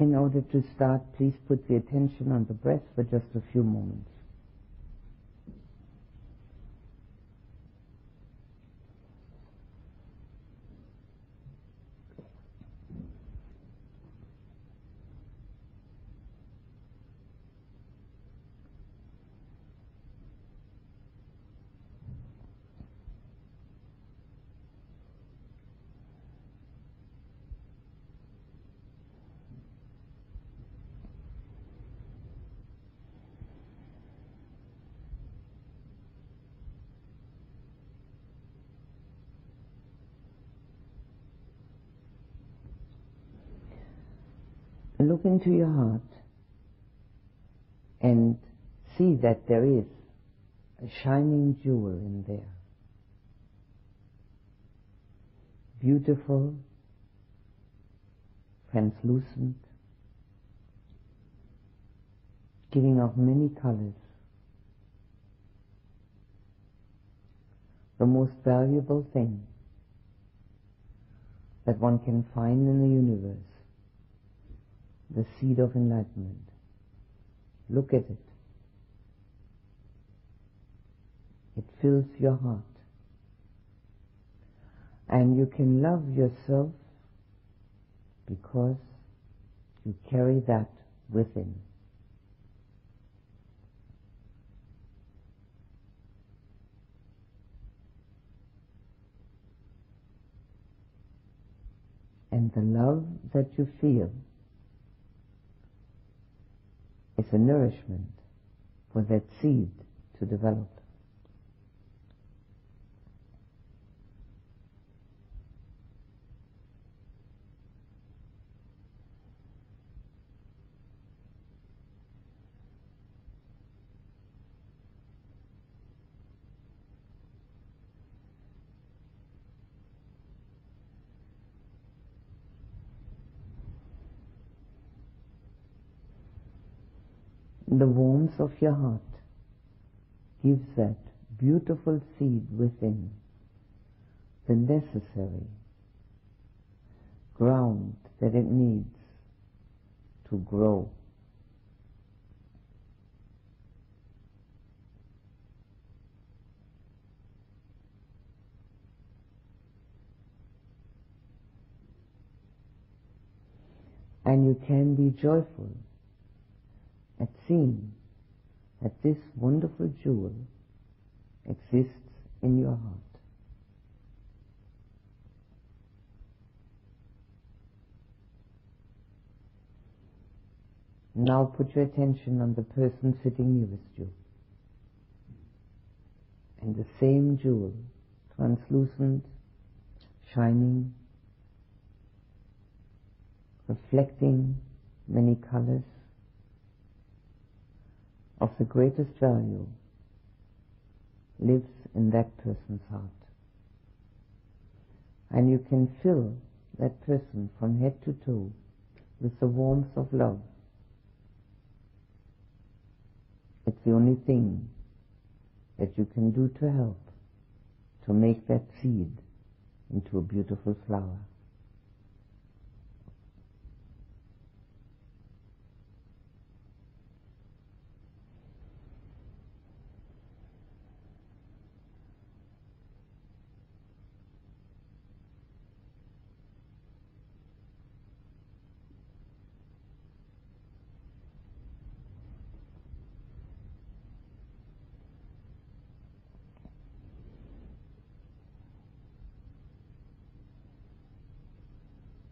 In order to start, please put the attention on the breath for just a few moments. Look into your heart and see that there is a shining jewel in there. Beautiful, translucent, giving off many colors. The most valuable thing that one can find in the universe the seed of enlightenment. Look at it. It fills your heart. And you can love yourself because you carry that within. And the love that you feel is a nourishment for that seed to develop. the warmth of your heart gives that beautiful seed within the necessary ground that it needs to grow. And you can be joyful at seeing that this wonderful jewel exists in your heart. Now put your attention on the person sitting nearest you. And the same jewel, translucent, shining, reflecting many colors, of the greatest value lives in that person's heart. And you can fill that person from head to toe with the warmth of love. It's the only thing that you can do to help to make that seed into a beautiful flower.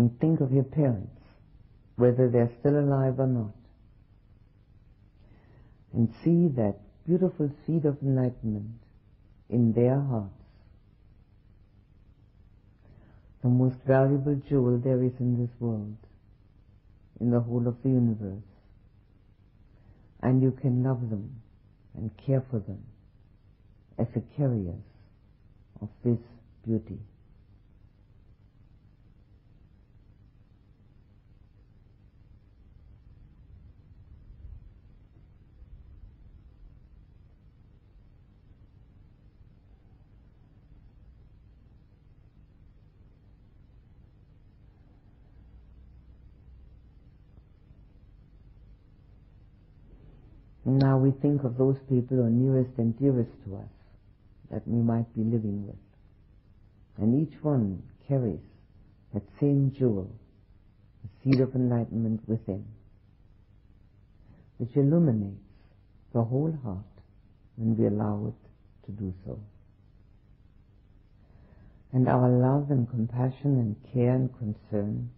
And think of your parents, whether they're still alive or not, and see that beautiful seed of enlightenment in their hearts. The most valuable jewel there is in this world, in the whole of the universe. And you can love them and care for them as the carriers of this beauty. Now we think of those people who are nearest and dearest to us that we might be living with. And each one carries that same jewel, the seed of enlightenment within, which illuminates the whole heart when we allow it to do so. And our love and compassion and care and concern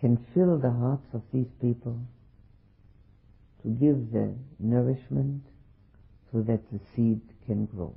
can fill the hearts of these people to give the nourishment so that the seed can grow.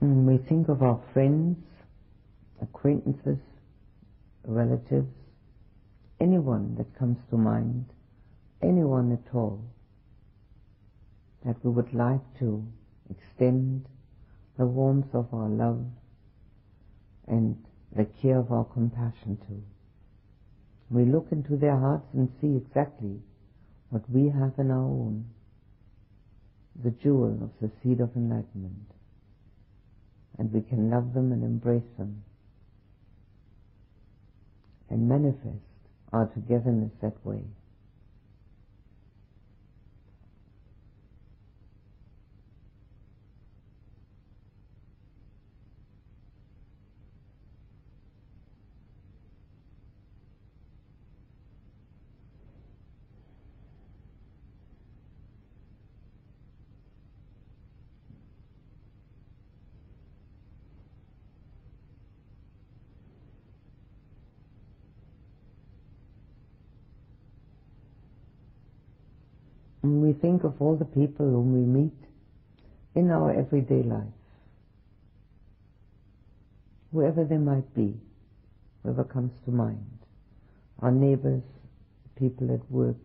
When we think of our friends, acquaintances, relatives, anyone that comes to mind, anyone at all, that we would like to extend the warmth of our love and the care of our compassion to. We look into their hearts and see exactly what we have in our own, the jewel of the seed of enlightenment and we can love them and embrace them and manifest our togetherness that way. And we think of all the people whom we meet in our everyday life, whoever they might be, whoever comes to mind, our neighbors, people at work,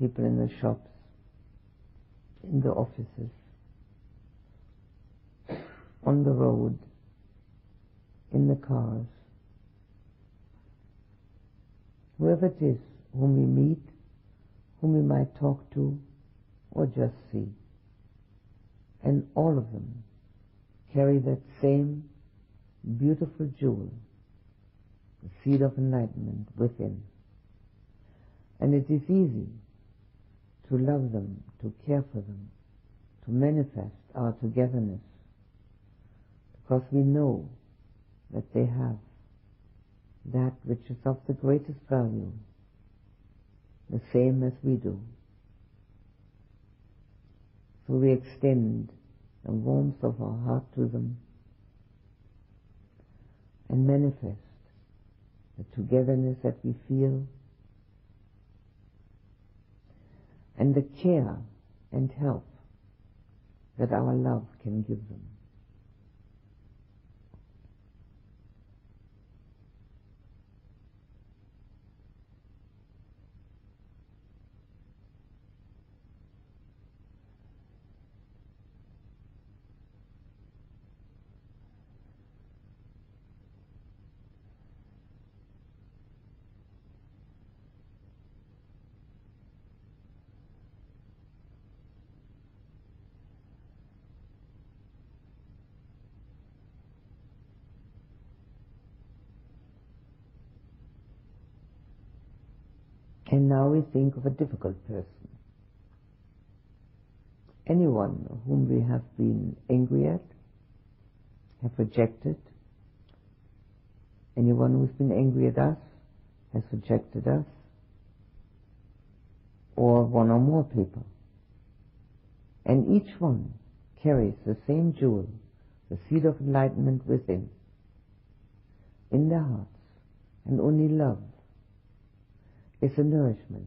people in the shops, in the offices, on the road, in the cars, whoever it is whom we meet whom we might talk to or just see. And all of them carry that same beautiful jewel, the seed of enlightenment within. And it is easy to love them, to care for them, to manifest our togetherness, because we know that they have that which is of the greatest value the same as we do. So we extend the warmth of our heart to them and manifest the togetherness that we feel and the care and help that our love can give them. And now we think of a difficult person. Anyone whom we have been angry at, have rejected, anyone who's been angry at us, has rejected us, or one or more people. And each one carries the same jewel the seed of enlightenment within, in their hearts, and only love is a nourishment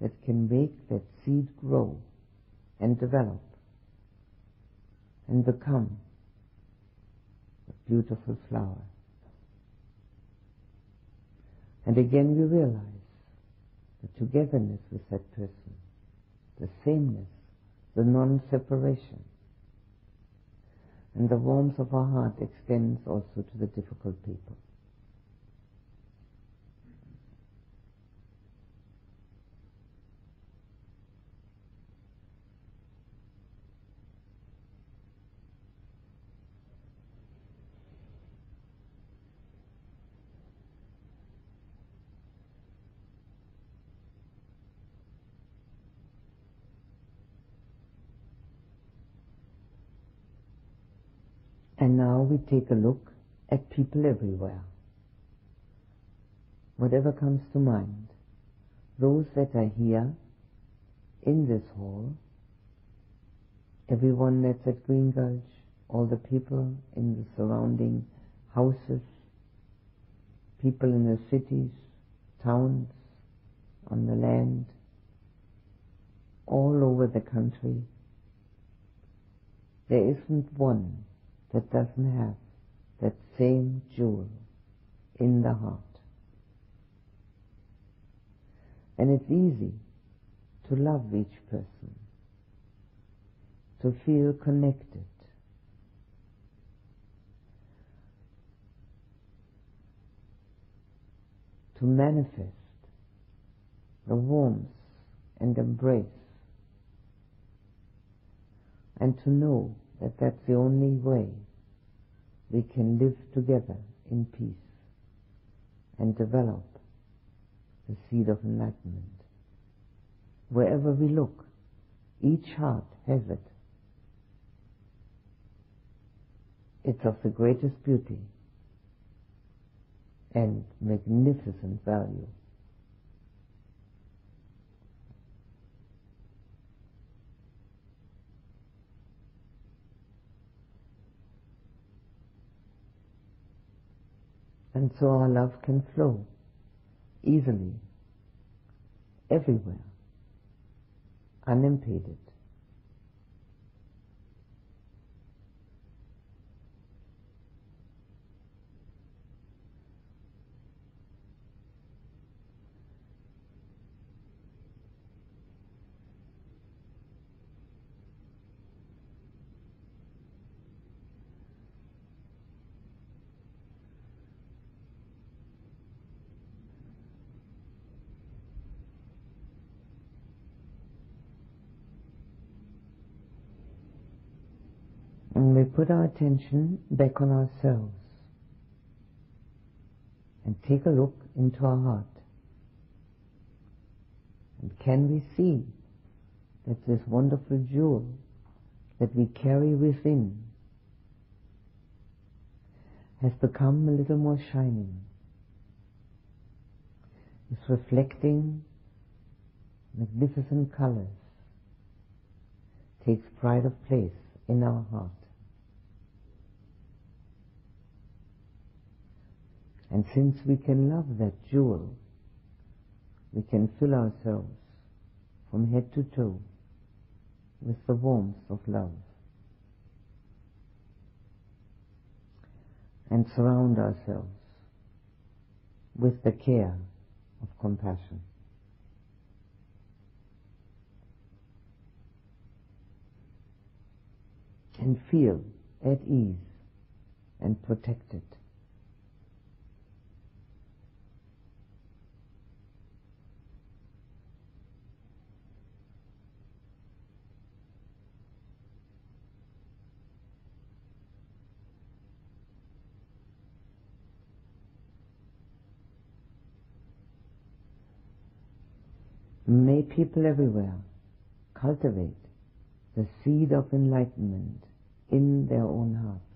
that can make that seed grow and develop and become a beautiful flower. And again we realize the togetherness with that person, the sameness, the non-separation. And the warmth of our heart extends also to the difficult people. And now we take a look at people everywhere. Whatever comes to mind, those that are here in this hall, everyone that's at Green Gulch, all the people in the surrounding houses, people in the cities, towns, on the land, all over the country. There isn't one that doesn't have that same jewel in the heart. And it's easy to love each person, to feel connected. To manifest the warmth and embrace, and to know that that's the only way we can live together in peace and develop the seed of enlightenment. Wherever we look, each heart has it. It's of the greatest beauty and magnificent value. And so our love can flow easily, everywhere, unimpeded. And we put our attention back on ourselves and take a look into our heart. And can we see that this wonderful jewel that we carry within has become a little more shining? It's reflecting magnificent colors, takes pride of place in our heart. And since we can love that jewel, we can fill ourselves from head to toe with the warmth of love and surround ourselves with the care of compassion. And feel at ease and protected. May people everywhere cultivate the seed of enlightenment in their own hearts.